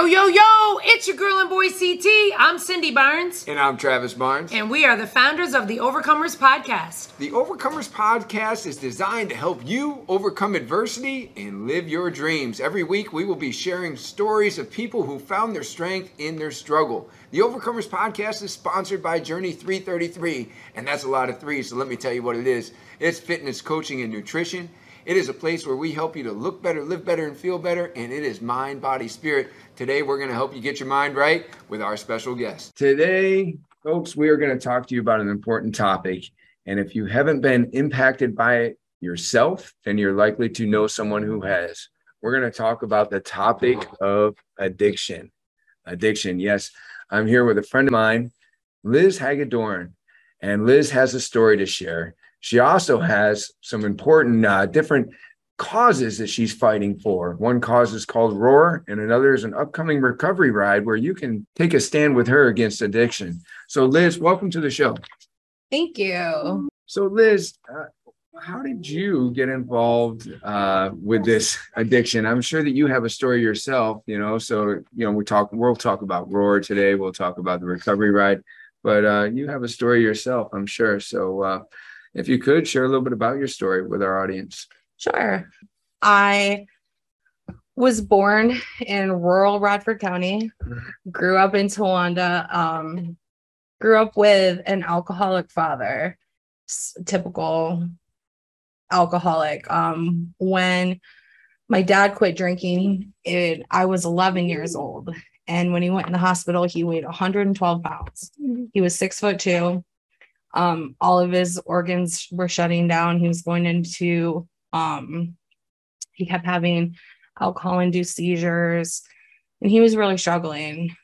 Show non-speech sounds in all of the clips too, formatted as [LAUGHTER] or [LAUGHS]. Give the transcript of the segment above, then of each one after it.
Yo, yo, yo, it's your girl and boy CT. I'm Cindy Barnes. And I'm Travis Barnes. And we are the founders of the Overcomers Podcast. The Overcomers Podcast is designed to help you overcome adversity and live your dreams. Every week, we will be sharing stories of people who found their strength in their struggle. The Overcomers Podcast is sponsored by Journey 333, and that's a lot of threes, so let me tell you what it is it's fitness, coaching, and nutrition. It is a place where we help you to look better, live better, and feel better, and it is mind, body, spirit. Today, we're going to help you get your mind right with our special guest. Today, folks, we are going to talk to you about an important topic. And if you haven't been impacted by it yourself, then you're likely to know someone who has. We're going to talk about the topic of addiction. Addiction. Yes, I'm here with a friend of mine, Liz Hagadorn, and Liz has a story to share. She also has some important uh, different causes that she's fighting for. One cause is called Roar, and another is an upcoming recovery ride where you can take a stand with her against addiction. So, Liz, welcome to the show. Thank you. So, Liz, uh, how did you get involved uh, with this addiction? I'm sure that you have a story yourself, you know. So, you know, we talk. We'll talk about Roar today. We'll talk about the recovery ride, but uh, you have a story yourself, I'm sure. So, uh, if you could share a little bit about your story with our audience. Sure. I was born in rural Bradford County, grew up in Towanda, um, grew up with an alcoholic father, typical alcoholic. Um, when my dad quit drinking, it, I was 11 years old. And when he went in the hospital, he weighed 112 pounds. He was six foot two. Um, all of his organs were shutting down. He was going into um, he kept having alcohol induced seizures and he was really struggling.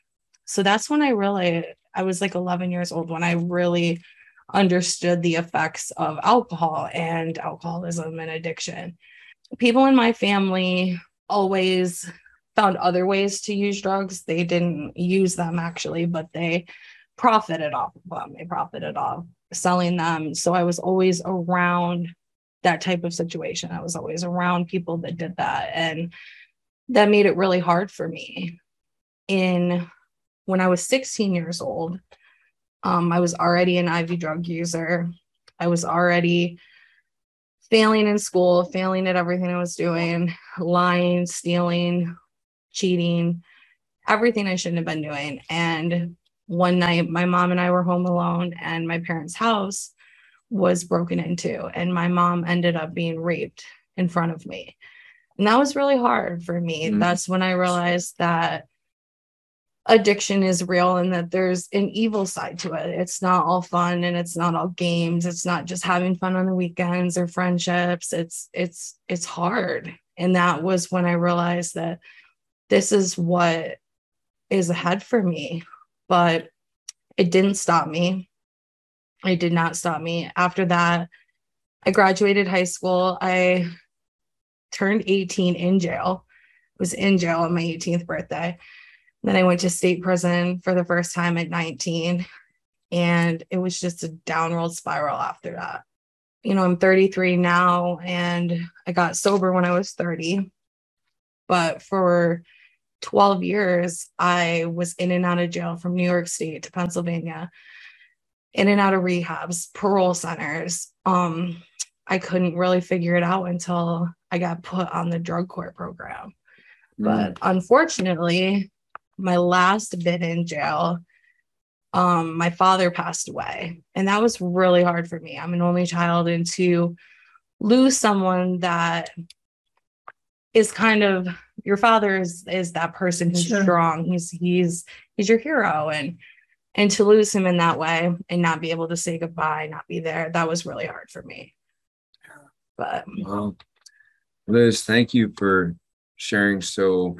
So that's when I really, I was like 11 years old when I really understood the effects of alcohol and alcoholism and addiction. People in my family always found other ways to use drugs. They didn't use them actually, but they profited off of them. They profited off selling them. So I was always around that type of situation. I was always around people that did that. And that made it really hard for me. In when I was 16 years old, um, I was already an IV drug user. I was already failing in school, failing at everything I was doing, lying, stealing, cheating, everything I shouldn't have been doing. And one night, my mom and I were home alone, and my parents' house was broken into and my mom ended up being raped in front of me. And that was really hard for me. Mm-hmm. that's when i realized that addiction is real and that there's an evil side to it. It's not all fun and it's not all games. It's not just having fun on the weekends or friendships. It's it's it's hard. And that was when i realized that this is what is ahead for me but it didn't stop me it did not stop me. After that, I graduated high school. I turned 18 in jail. was in jail on my 18th birthday. Then I went to state prison for the first time at 19. And it was just a downward spiral after that. You know, I'm 33 now and I got sober when I was 30. But for 12 years, I was in and out of jail from New York State to Pennsylvania in and out of rehabs, parole centers. Um, I couldn't really figure it out until I got put on the drug court program. Mm. But unfortunately, my last bit in jail, um, my father passed away. And that was really hard for me. I'm an only child, and to lose someone that is kind of your father is is that person who's sure. strong. He's he's he's your hero. And and to lose him in that way and not be able to say goodbye not be there that was really hard for me. But well liz thank you for sharing so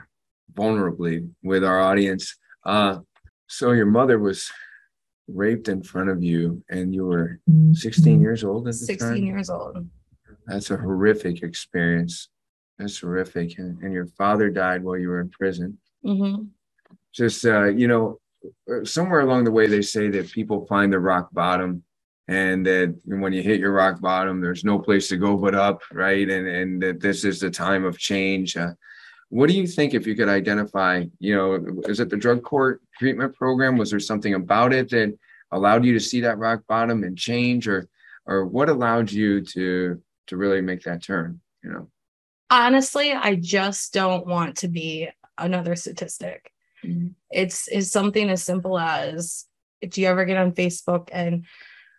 vulnerably with our audience. Uh, so your mother was raped in front of you and you were 16 years old at the 16 time? years old. That's a horrific experience. That's horrific. And, and your father died while you were in prison. Mm-hmm. just uh, you know somewhere along the way they say that people find the rock bottom and that when you hit your rock bottom there's no place to go but up right and and that this is the time of change uh, what do you think if you could identify, you know, is it the drug court treatment program? Was there something about it that allowed you to see that rock bottom and change or or what allowed you to to really make that turn, you know? Honestly, I just don't want to be another statistic. Mm-hmm. It's is something as simple as if you ever get on Facebook and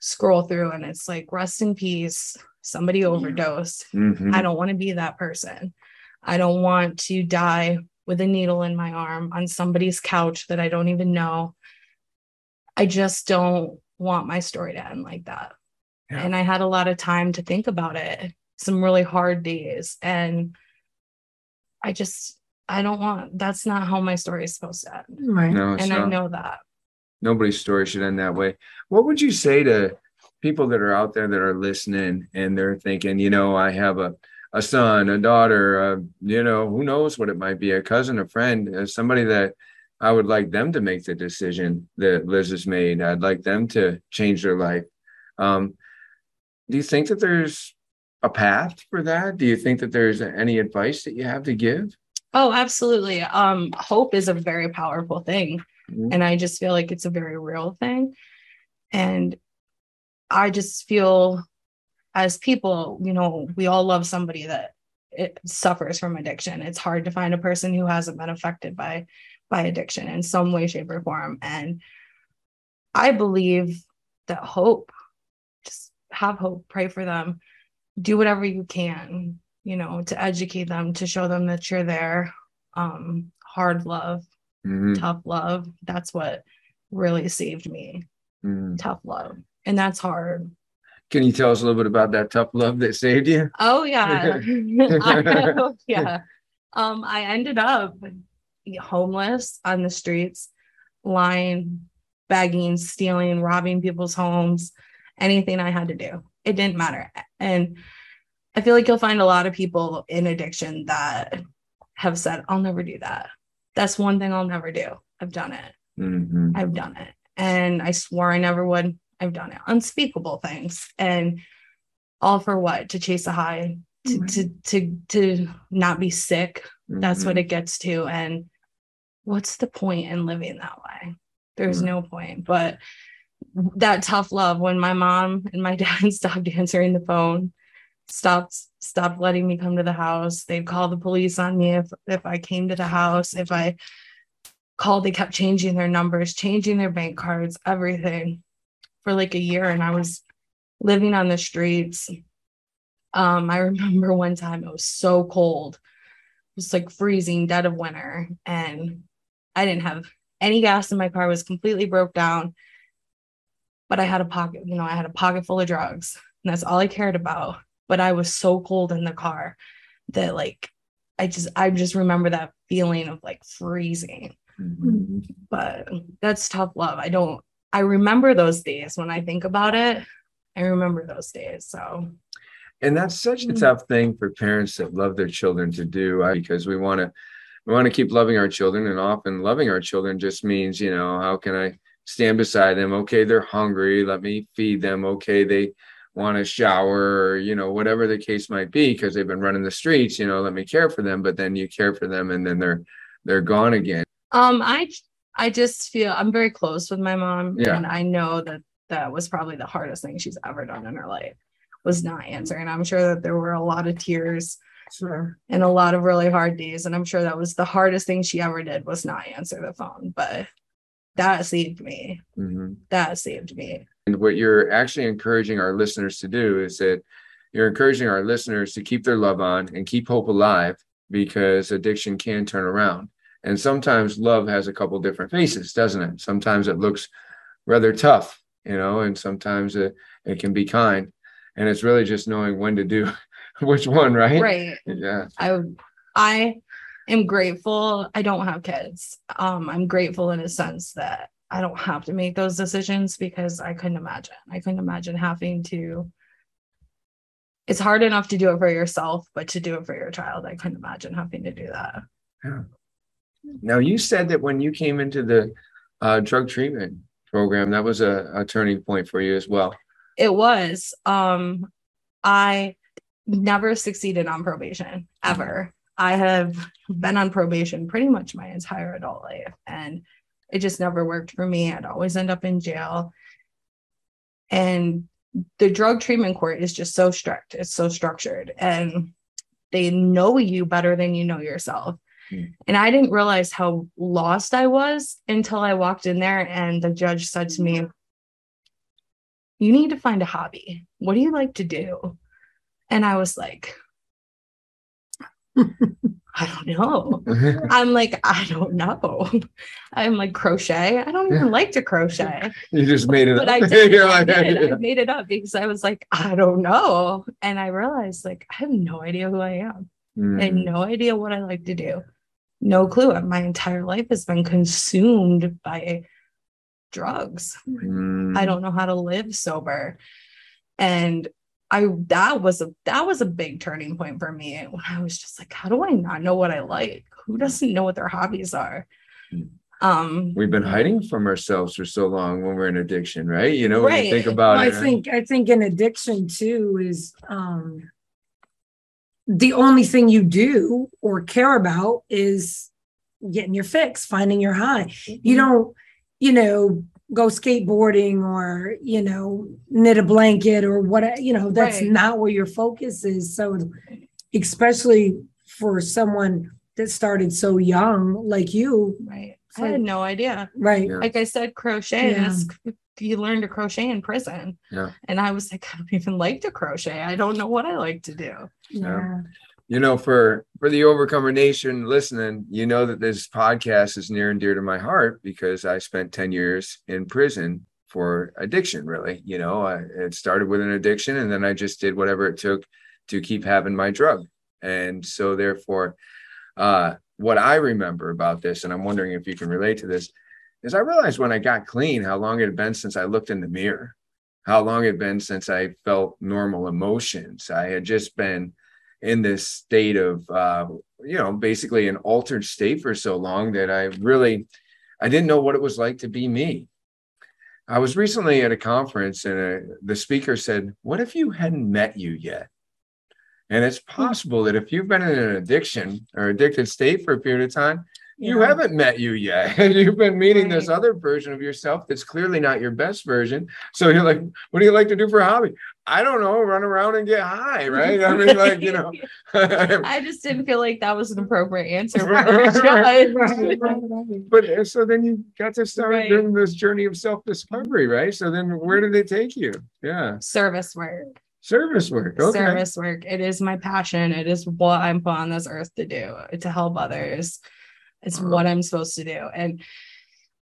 scroll through and it's like rest in peace, somebody overdosed. Mm-hmm. I don't want to be that person. I don't want to die with a needle in my arm on somebody's couch that I don't even know. I just don't want my story to end like that. Yeah. And I had a lot of time to think about it, some really hard days. And I just, I don't want, that's not how my story is supposed to end. Right. No, and not. I know that. Nobody's story should end that way. What would you say to people that are out there that are listening and they're thinking, you know, I have a, a son, a daughter, uh, you know, who knows what it might be, a cousin, a friend, uh, somebody that I would like them to make the decision that Liz has made. I'd like them to change their life. Um, do you think that there's a path for that? Do you think that there's any advice that you have to give? Oh, absolutely. Um, hope is a very powerful thing. Mm-hmm. And I just feel like it's a very real thing. And I just feel as people, you know, we all love somebody that it suffers from addiction. It's hard to find a person who hasn't been affected by by addiction in some way, shape, or form. And I believe that hope, just have hope, pray for them, do whatever you can, you know, to educate them, to show them that you're there. Um, hard love, mm-hmm. tough love. That's what really saved me. Mm-hmm. Tough love. And that's hard. Can you tell us a little bit about that tough love that saved you? Oh yeah. [LAUGHS] [LAUGHS] yeah. Um, I ended up homeless on the streets, lying, begging, stealing, robbing people's homes, anything I had to do. It didn't matter. And I feel like you'll find a lot of people in addiction that have said, I'll never do that. That's one thing I'll never do. I've done it. Mm-hmm. I've done it. And I swore I never would. I've done it. Unspeakable things. And all for what? To chase a high, to right. to to to not be sick. Mm-hmm. That's what mm-hmm. it gets to. And what's the point in living that way? There's mm-hmm. no point. But that tough love when my mom and my [LAUGHS] dad stopped answering the phone, stopped stopped letting me come to the house. They'd call the police on me if if I came to the house. If I called, they kept changing their numbers, changing their bank cards, everything for like a year and I was living on the streets. Um, I [LAUGHS] remember one time it was so cold. It was like freezing, dead of winter, and I didn't have any gas in my car, was completely broke down. But I had a pocket, you know, I had a pocket full of drugs, and that's all I cared about. But I was so cold in the car that like I just I just remember that feeling of like freezing. Mm-hmm. But that's tough love. I don't I remember those days when I think about it. I remember those days. So, and that's such a mm. tough thing for parents that love their children to do because we want to we want to keep loving our children and often loving our children just means you know how can i stand beside them okay they're hungry let me feed them okay they want to shower or you know whatever the case might be because they've been running the streets you know let me care for them but then you care for them and then they're they're gone again um i I just feel I'm very close with my mom, yeah. and I know that that was probably the hardest thing she's ever done in her life was not answering. I'm sure that there were a lot of tears sure. and a lot of really hard days, and I'm sure that was the hardest thing she ever did was not answer the phone. But that saved me. Mm-hmm. That saved me. And what you're actually encouraging our listeners to do is that you're encouraging our listeners to keep their love on and keep hope alive because addiction can turn around. And sometimes love has a couple different faces, doesn't it? Sometimes it looks rather tough, you know, and sometimes it, it can be kind. And it's really just knowing when to do [LAUGHS] which one, right? Right. Yeah. I I am grateful. I don't have kids. Um, I'm grateful in a sense that I don't have to make those decisions because I couldn't imagine. I couldn't imagine having to it's hard enough to do it for yourself, but to do it for your child, I couldn't imagine having to do that. Yeah. Now, you said that when you came into the uh, drug treatment program, that was a, a turning point for you as well. It was. Um, I never succeeded on probation ever. I have been on probation pretty much my entire adult life and it just never worked for me. I'd always end up in jail. And the drug treatment court is just so strict, it's so structured, and they know you better than you know yourself. Mm. And I didn't realize how lost I was until I walked in there and the judge said to me, You need to find a hobby. What do you like to do? And I was like, I don't know. [LAUGHS] I'm like, I don't know. I'm like crochet. I don't even like to crochet. you just made it But up. I [LAUGHS] did. I, like, did. I made it up because I was like, I don't know. And I realized like I have no idea who I am. I had Mm. no idea what I like to do. No clue. My entire life has been consumed by drugs. Mm. I don't know how to live sober. And I that was a that was a big turning point for me when I was just like, how do I not know what I like? Who doesn't know what their hobbies are? Mm. Um We've been hiding from ourselves for so long when we're in addiction, right? You know, when you think about Well, I it. right? think I think an addiction too is um the only thing you do or care about is getting your fix, finding your high. You don't, you know, go skateboarding or, you know, knit a blanket or what, you know, that's Right. not where your focus is. So especially for someone that started so young like you, right. So- I had no idea. right? Yeah. Like I said, crochet Yeah. is you learn to crochet in prison. Yeah. And I was like, I don't even like to crochet. I don't know what I like to do. Yeah. You know for for the overcomer nation listening you know that this podcast is near and dear to my heart because i spent 10 years in prison for addiction really. You know I, it started with an addiction and then i just did whatever it took to keep having my drug. And so therefore uh what i remember about this and i'm wondering if you can relate to this is i realized when i got clean how long it had been since i looked in the mirror how long it had been since i felt normal emotions. I had just been in this state of uh, you know basically an altered state for so long that i really i didn't know what it was like to be me. I was recently at a conference and uh the speaker said what if you hadn't met you yet? And it's possible that if you've been in an addiction or addicted state for a period of time you Yeah. haven't met you yet [LAUGHS] and you've been meeting this other version of yourself that's clearly not your best version so you're like what do you like to do for a hobby i don't know run around and get high right i mean like you know [LAUGHS] I just didn't feel like that was an appropriate answer for [LAUGHS] the judge. Right, right, right. but uh, so then you got to start Right. doing this journey of self-discovery right so then where did it take you yeah Service work. service work okay Service work. It is my passion. It is what I'm put on this earth to do, to help others. It's what I'm supposed to do. And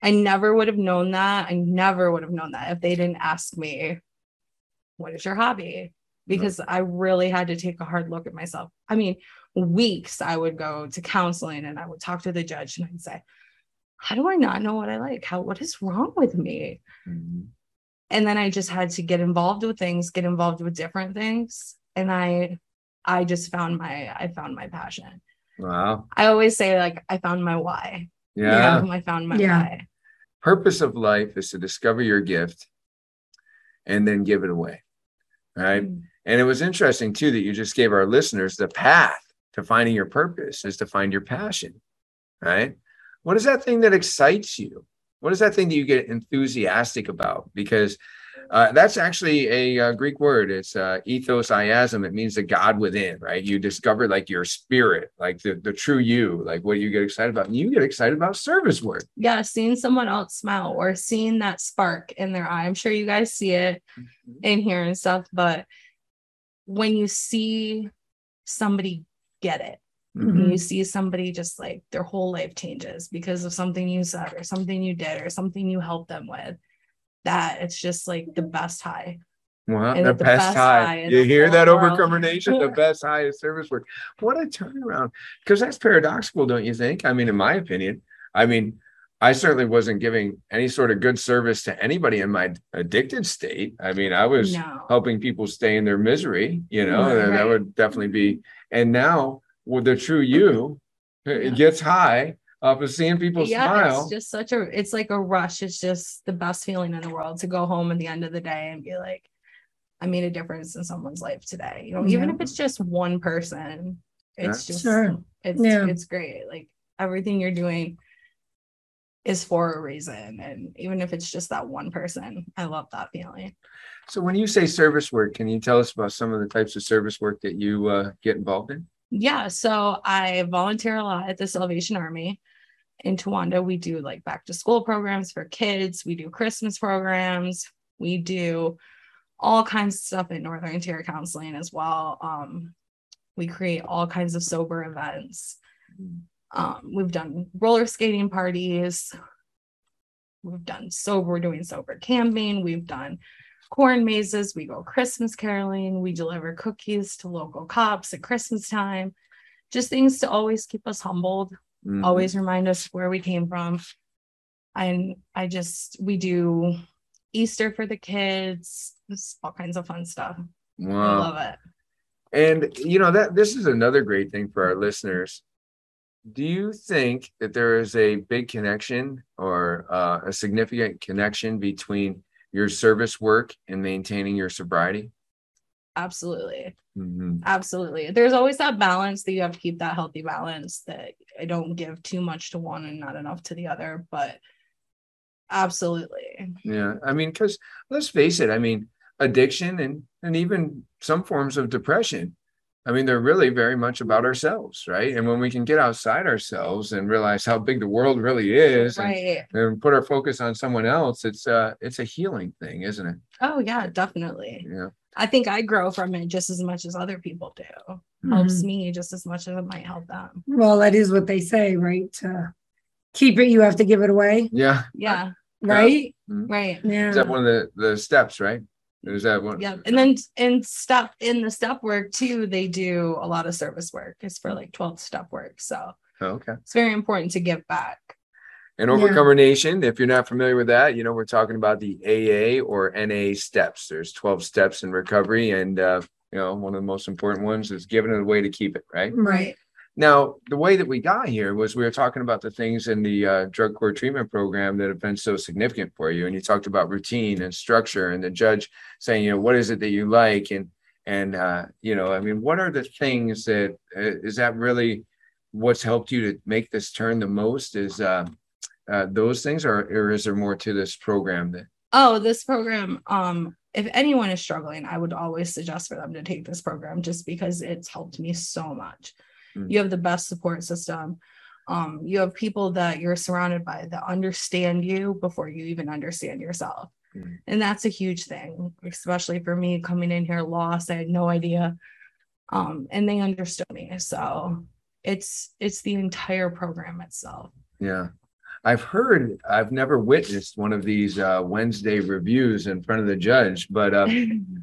I never would have known that. I never would have known that if they didn't ask me, what is your hobby? Because I really had to take a hard look at myself. I mean, weeks I would go to counseling and I would talk to the judge and I'd say, How do I not know what I like? How what is wrong with me? Mhm. and then I just had to get involved with things, get involved with different things, and I I just found my I found my passion. Wow I always say like I found my why. yeah. I found my Yeah. why. purpose of life is to discover your gift and then give it away right Mm. And it was interesting too that you just gave our listeners the path to finding your purpose is to find your passion, right? What is that thing that excites you? What is that thing that you get enthusiastic about? Because uh, that's actually a, uh Greek word. It's uh, ethos iasm. It means the God within, right? You discover like your spirit, like the, the true you, like what do you get excited about. And you get excited about service work. Yeah, seeing someone else smile or seeing that spark in their eye. I'm sure you guys see it in here and stuff, but when you see somebody get it, Mhm. and you see somebody just like their whole life changes because of something you said or something you did or something you helped them with that it's just like the best high Well, the the best best high. high You hear that, world. Overcomer Nation? The [LAUGHS] best high is service work. What a turnaround. Because that's paradoxical, don't you think? I mean, in my opinion, I mean, I certainly wasn't giving any sort of good service to anybody in my addicted state. I mean, I was no helping people stay in their misery, you know, Right, that would definitely be. And now with the true you, it Yeah. gets high off of seeing people yeah smile. it's just such a it's like a rush it's just the best feeling in the world to go home at the end of the day and be like i made a difference in someone's life today you know even if it's just one person It's just Sure. it's Yeah. it's great. Like everything you're doing is for a reason. And even if it's just that one person, I love that feeling. So when you say service work, can you tell us about some of the types of service work that you uh, get involved in? Yeah. So I volunteer a lot at the Salvation Army in Towanda. We do like back to school programs for kids, we do Christmas programs, we do all kinds of stuff at Northern Ontario Counseling as well. Um, we create all kinds of sober events. Um, we've done roller skating parties. We've done sober, we're doing sober camping. We've done corn mazes. We go Christmas caroling. We deliver cookies to local cops at Christmas time. Just things to always keep us humbled, Mhm. always remind us where we came from. And I just, we do Easter for the kids, just all kinds of fun stuff. I Wow. love it. And you know that this is another great thing for our listeners. Do you think that there is a big connection or uh, a significant connection between your service work and maintaining your sobriety? Absolutely. Mhm. Absolutely. There's always that balance that you have to keep that healthy balance that I don't give too much to one and not enough to the other, but absolutely. Yeah, I mean, because let's face it, I mean, addiction and and even some forms of depression. I mean, they're really very much about ourselves, right? And when we can get outside ourselves and realize how big the world really is, and, and put our focus on someone else, it's uh it's a healing thing, isn't it? Oh yeah, definitely. Yeah. I think I grow from it just as much as other people do. Mm-hmm. Helps me just as much as it might help them. Well, that is what they say, right? To keep it, you have to give it away, Yeah. Yeah. right? Right. Yeah. Is that one of the the steps, right? Is that one? Yeah. And then in step in the step work too, they do a lot of service work. It's for like 12 step work. So Oh, okay. it's very important to give back. And Overcomer Nation, if you're not familiar with that, you know, we're talking about the AA or NA steps. There's 12 steps in recovery. And, uh, you know, one of the most important ones is giving it away to keep it, right? Right. Now, the way that we got here was we were talking about the things in the uh, drug court treatment program that have been so significant for you. And you talked about routine and structure and the judge saying, you know, what is it that you like? And, and, uh, you know, I mean, what are the things that, uh, is that really what's helped you to make this turn the most is, uh, uh, those things or, or is there more to this program that, Oh, this program, um, if anyone is struggling, I would always suggest for them to take this program just because it's helped me so much. Mm. You have the best support system. Um, you have people that you're surrounded by that understand you before you even understand yourself. Mm. And that's a huge thing, especially for me coming in here lost. I had no idea. Um, and they understood me. So it's it's the entire program itself. yeah. I've heard, I've never witnessed one of these uh, Wednesday reviews in front of the judge, but uh,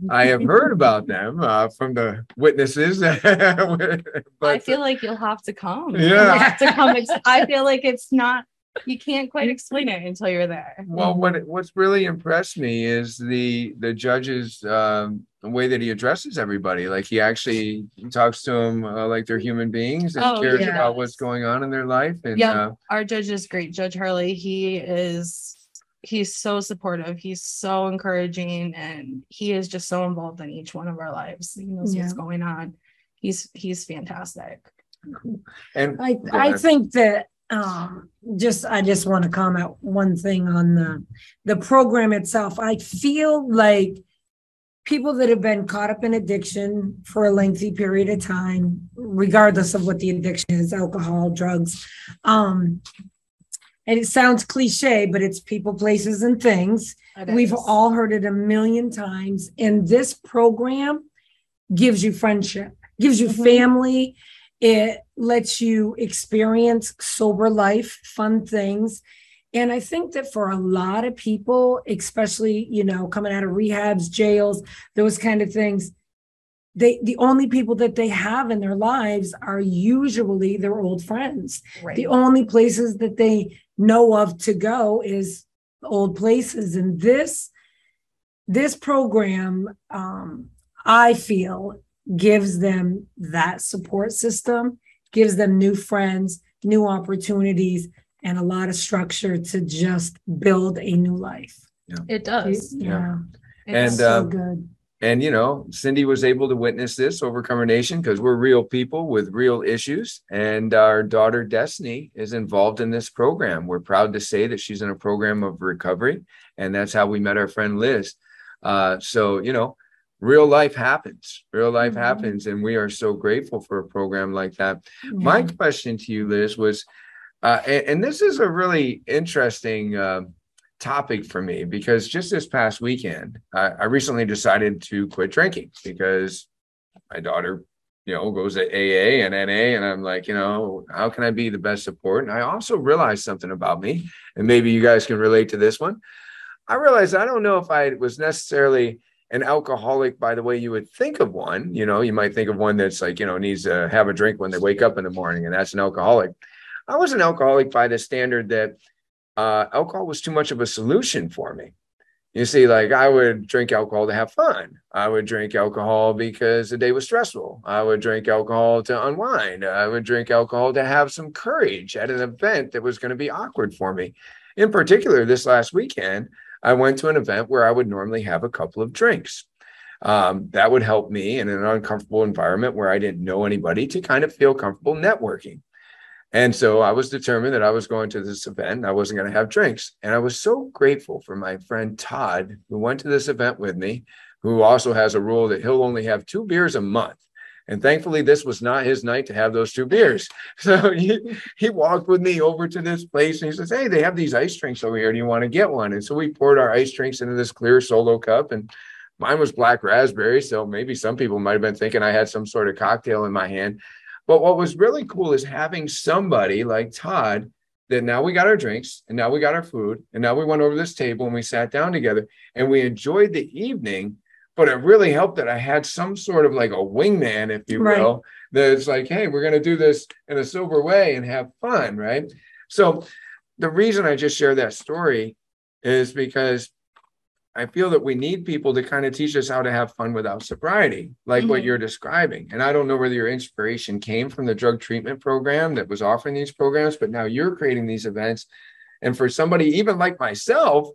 I have heard about [LAUGHS] them uh, from the witnesses. [LAUGHS] I feel like you'll have to come. Yeah. You'll have to come. I feel like it's not. You can't quite explain it until you're there. well, what what's really impressed me is the the judge's um, way that he addresses everybody. Like he actually talks to them uh, like they're human beings and Oh, cares yes. about what's going on in their life. And Yeah. uh, Our judge is great, Judge Harley. He is. He's so supportive. He's so encouraging, and he is just so involved in each one of our lives. He knows what's going on. He's he's fantastic. and I, I think that um just I just want to comment one thing on the the program itself. I feel like people that have been caught up in addiction for a lengthy period of time, regardless of what the addiction is, alcohol, drugs, um, and it sounds cliche, but it's people, places, and things. We've all heard it a million times. And this program gives you friendship, gives you Mhm. family. It lets you experience sober life, fun things. And I think that for a lot of people, especially, you know, coming out of rehabs, jails, those kind of things, they the only people that they have in their lives are usually their old friends right. the only places that they know of to go is old places and this this program um i feel gives them that support system gives them new friends new opportunities and a lot of structure to just build a new life it does. yeah It's And, so um, good and you know, Cindy was able to witness this Overcomer Nation because we're real people with real issues. And our daughter Destiny is involved in this program. We're proud to say that she's in a program of recovery, and that's how we met our friend Liz. Uh, so you know, real life happens. Real life mm-hmm. happens, and we are so grateful for a program like that. My question to you, Liz, was, uh, and, and, this is a really interesting. Uh, topic for me because just this past weekend, I, I recently decided to quit drinking because my daughter, you know, goes to AA and NA, and I'm like, you know, how can I be the best support? And I also realized something about me, and maybe you guys can relate to this one. I realized I don't know if I was necessarily an alcoholic by the way you would think of one. You know, you might think of one that's like, you know, needs to have a drink when they wake up in the morning, and that's an alcoholic. I was an alcoholic by the standard that uh, alcohol was too much of a solution for me. You see, like I would drink alcohol to have fun. I would drink alcohol because the day was stressful. I would drink alcohol to unwind. I would drink alcohol to have some courage at an event that was going to be awkward for me. In particular, this last weekend, I went to an event where I would normally have a couple of drinks. Um, that would help me in an uncomfortable environment where I didn't know anybody to kind of feel comfortable networking. And so I was determined that I was going to this event. and I wasn't going to have drinks. And I was so grateful for my friend Todd, who went to this event with me, who also has a rule that he'll only have two beers a month. And thankfully, this was not his night to have those two beers. [LAUGHS] So he, he walked with me over to this place and he says, Hey, they have these ice drinks over here. Do you want to get one? And so we poured our ice drinks into this clear solo cup. And mine was black raspberry. So maybe some people might have been thinking I had some sort of cocktail in my hand. But what was really cool is having somebody like Todd that now we got our drinks and now we got our food and now we went over this table and we sat down together and we enjoyed the evening. But it really helped that I had some sort of like a wingman, if you right. will, that's like, hey, we're going to do this in a sober way and have fun. Right. So the reason I just share that story is because I feel that we need people to kind of teach us how to have fun without sobriety, like mm-hmm. what you're describing. And I don't know whether your inspiration came from the drug treatment program that was offering these programs, but now you're creating these events. And for somebody even like myself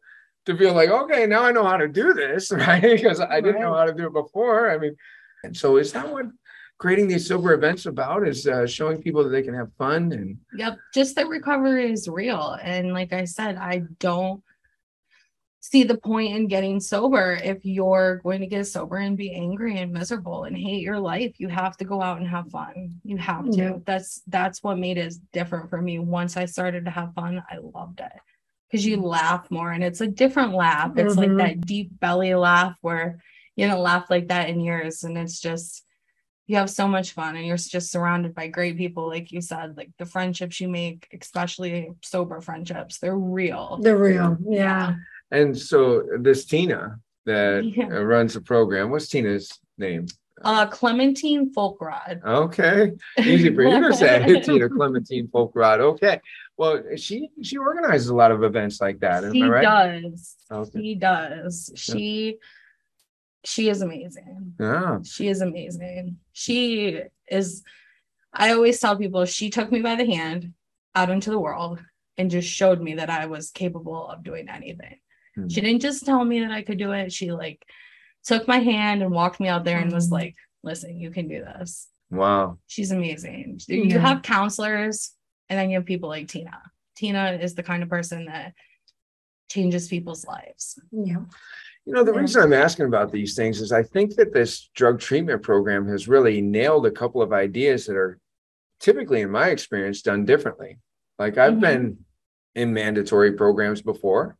to feel like, okay, now I know how to do this, [LAUGHS] right? because I didn't know how to do it before. I mean, and so is that what creating these sober events about is uh, showing people that they can have fun and yep just that recovery is real. And like i said i don't see the point in getting sober if you're going to get sober and be angry and miserable and hate your life. You have to go out and have fun. You have to. Yeah. that's that's what made it different for me. Once i started to have fun i loved it because you laugh more and it's a different laugh it's mm-hmm. like that deep belly laugh where you don't laugh like that in years and it's just you have so much fun and you're just surrounded by great people like you said like the friendships you make especially sober friendships they're real they're real yeah and so this Tina that [LAUGHS] yeah. runs the program, what's Tina's name? Uh, Clementine Folkrod. Okay, easy for you to say, [LAUGHS] Tina Clementine Folkrod. Okay, well, she she organizes a lot of events like that. She right? does. Okay. She does. She she is amazing. Yeah, she is amazing. She is. I always tell people she took me by the hand out into the world and just showed me that I was capable of doing anything. Mm-hmm. She didn't just tell me that I could do it. She like took my hand and walked me out there and was mm-hmm. like, listen, you can do this. Wow. She's amazing. Yeah. You have counselors and then you have people like Tina. Tina is the kind of person that changes people's lives. Yeah. You know, the yeah. reason I'm asking about these things is I think that this drug treatment program has really nailed a couple of ideas that are typically, in my experience, done differently. Like I've mm-hmm. been in mandatory programs before,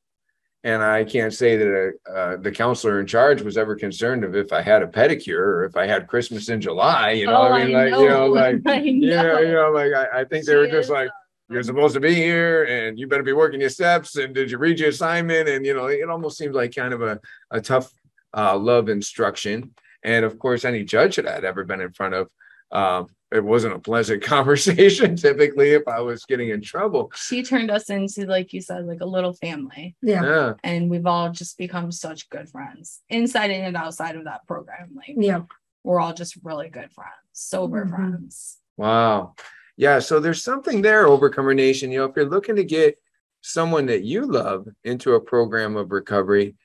and I can't say that uh, the counselor in charge was ever concerned of if I had a pedicure or if I had Christmas in July. You know, oh, I mean, I like know. you know, [LAUGHS] like know. Yeah, you know, like I, I think they she were just like, "You're supposed to be here, and you better be working your steps." And did you read your assignment? And you know, it almost seems like kind of a a tough uh, love instruction. And of course, any judge that I'd ever been in front of um, it wasn't a pleasant [LAUGHS] conversation typically if I was getting in trouble. She turned us into, like you said, like a little family. Yeah. yeah. And we've all just become such good friends inside and outside of that program. Like, yeah, we're all just really good friends, sober mm-hmm. friends. Wow. Yeah. So there's something there, Overcomer Nation. You know, if you're looking to get someone that you love into a program of recovery,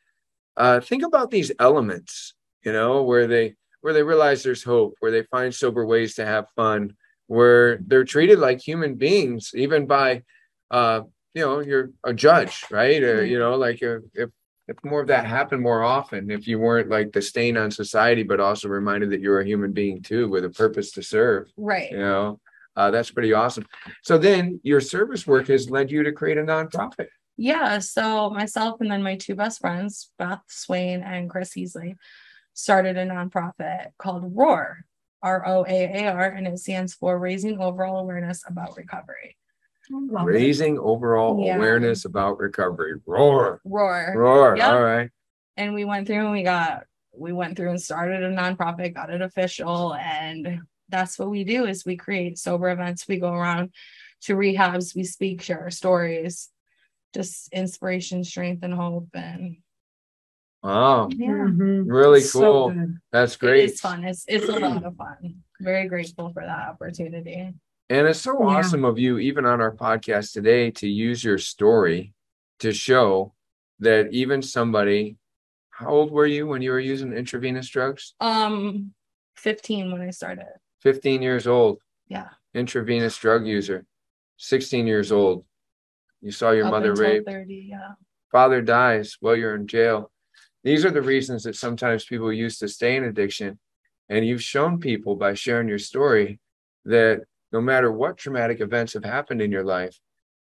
uh, think about these elements you know, where they where they realize there's hope, where they find sober ways to have fun, where they're treated like human beings, even by uh, you know, you're a judge, right? Or, you know, like if, if more of that happened more often, if you weren't like the stain on society, but also reminded that you're a human being too with a purpose to serve, Right. you know, uh, that's pretty awesome. So then your service work has led you to create a nonprofit. Yeah. So myself and then my two best friends, Beth Swain and Chris Heasley, started a nonprofit called ROAR, R O A A R, and it stands for Raising Overall Awareness About Recovery. Love it. Raising overall Yeah. awareness about recovery. Roar, ROAR. roar. Yep. All right. And we went through and we got we went through and started a nonprofit, got it official, and that's what we do is we create sober events. We go around to rehabs, we speak, share our stories, just inspiration, strength, and hope. And Wow. yeah. Mhm. Really So cool. good. That's great. It is fun. It's it's a lot of fun. Very grateful for that opportunity. And it's so Yeah. awesome of you, even on our podcast today, to use your story to show that even somebody, how old were you when you were using intravenous drugs? Um, 15 when I started. 15 years old, Yeah. intravenous drug user, 16 years old. You saw your Up mother until raped, 30, yeah. father dies while you're in jail. These are the reasons that sometimes people use to stay in addiction. And you've shown people by sharing your story that no matter what traumatic events have happened in your life,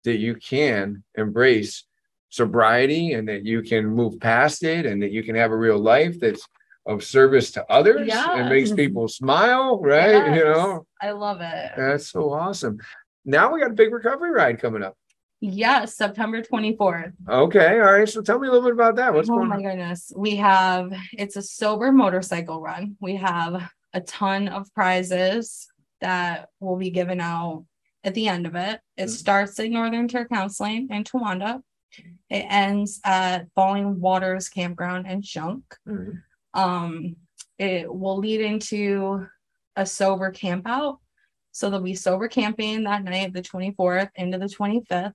that you can embrace sobriety and that you can move past it and that you can have a real life that's of service to others and makes people smile, [LAUGHS] right? You know, I love it. that's so awesome. Now we got a big recovery ride coming up. Yes, September 24th. Okay, all right. So tell me a little bit about that. What's oh going my goodness. We have it's a sober motorcycle run. We have a ton of prizes that will be given out at the end of it. It Mhm. starts at Northern Tier Counseling in Towanda. It ends at Falling Waters Campground in Shunk. Mhm. Um, it will lead into a sober camp out. So there'll be sober camping that night, the 24th into the 25th.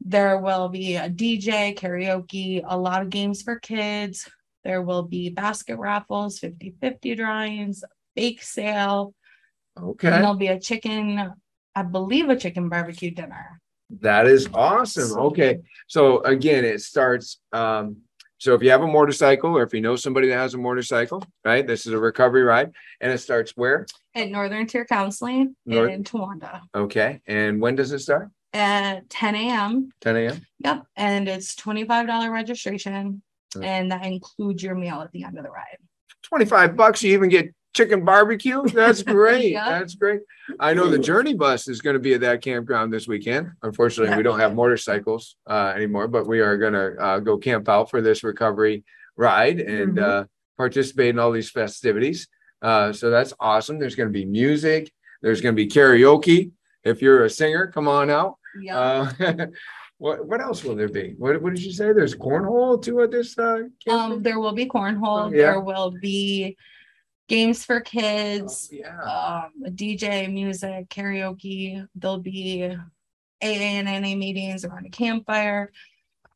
There will be a DJ, karaoke, a lot of games for kids. There will be basket raffles, 50 50 drawings, bake sale, Okay. and there'll be a chicken, I believe a chicken barbecue dinner. That is awesome. Okay. So again, it starts. Um, so if you have a motorcycle or if you know somebody that has a motorcycle, right? This is a recovery ride and it starts where? At Northern Tier Counseling North- in Towanda Okay. And when does it start? At 10 a.m. 10 a.m. Yep. And it's $25 registration. Mm. And that includes your meal at the end of the ride. 25 bucks. You even get chicken barbecue. That's [LAUGHS] great. Yeah. That's great. I know the journey bus is going to be at that campground this weekend. Unfortunately, we don't have motorcycles uh, anymore, but we are going to uh, go camp out for this recovery ride and Mhm. uh, participate in all these festivities. Uh, so that's awesome. There's going to be music. There's going to be karaoke. If you're a singer, come on out. Yeah. Uh, [LAUGHS] what what else will there be? What, what did you say? There's cornhole too at this uh, camp? um, there will be cornhole. Yeah. There will be games for Oh, kids, yeah. um, DJ, music, karaoke. There'll be AA and NA meetings around a campfire.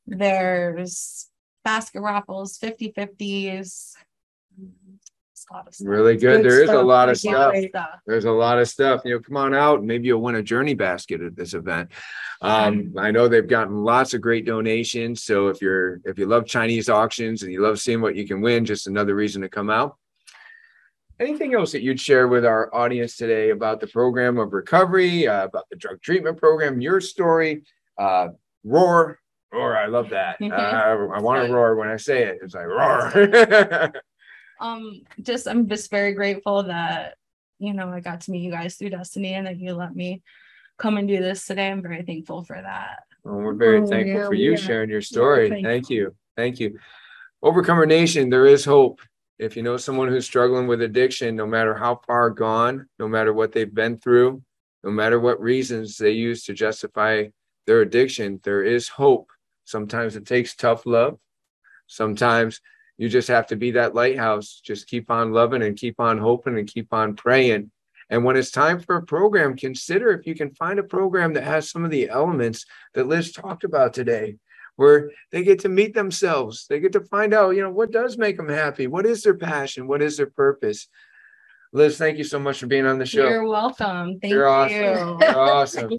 There's basket raffles, 50 50s. It's a lot of stuff. Really good. Good There is a lot of stuff. Stuff. There's a lot of stuff. You know, come on out. Maybe you'll win a journey basket at this event. Um, I know they've gotten lots of great donations. So if you're if you love Chinese auctions and you love seeing what you can win, just another reason to come out. Anything else that you'd share with our audience today about the program of recovery, uh, about the drug treatment program, your story, uh, roar, roar. I love that. [LAUGHS] Uh, I want to roar when I say it. It's like roar. [LAUGHS] um just i'm just very grateful that you know i got to meet you guys through destiny and that you let me come and do this today i'm very thankful for that Well, we're very Oh, thankful yeah, for you we are. sharing your story. thankful. Thank you. Thank you. Overcomer Nation, there is hope. If you know someone who's struggling with addiction, no matter how far gone, no matter what they've been through, no matter what reasons they use to justify their addiction, there is hope. Sometimes it takes tough love. Sometimes you just have to be that lighthouse. Just keep on loving and keep on hoping and keep on praying. And when it's time for a program, consider if you can find a program that has some of the elements that Liz talked about today, where they get to meet themselves. They get to find out, you know, what does make them happy? What is their passion? What is their purpose? Liz, thank you so much for being on the show. You're welcome. Thank You're awesome. You're [LAUGHS] awesome.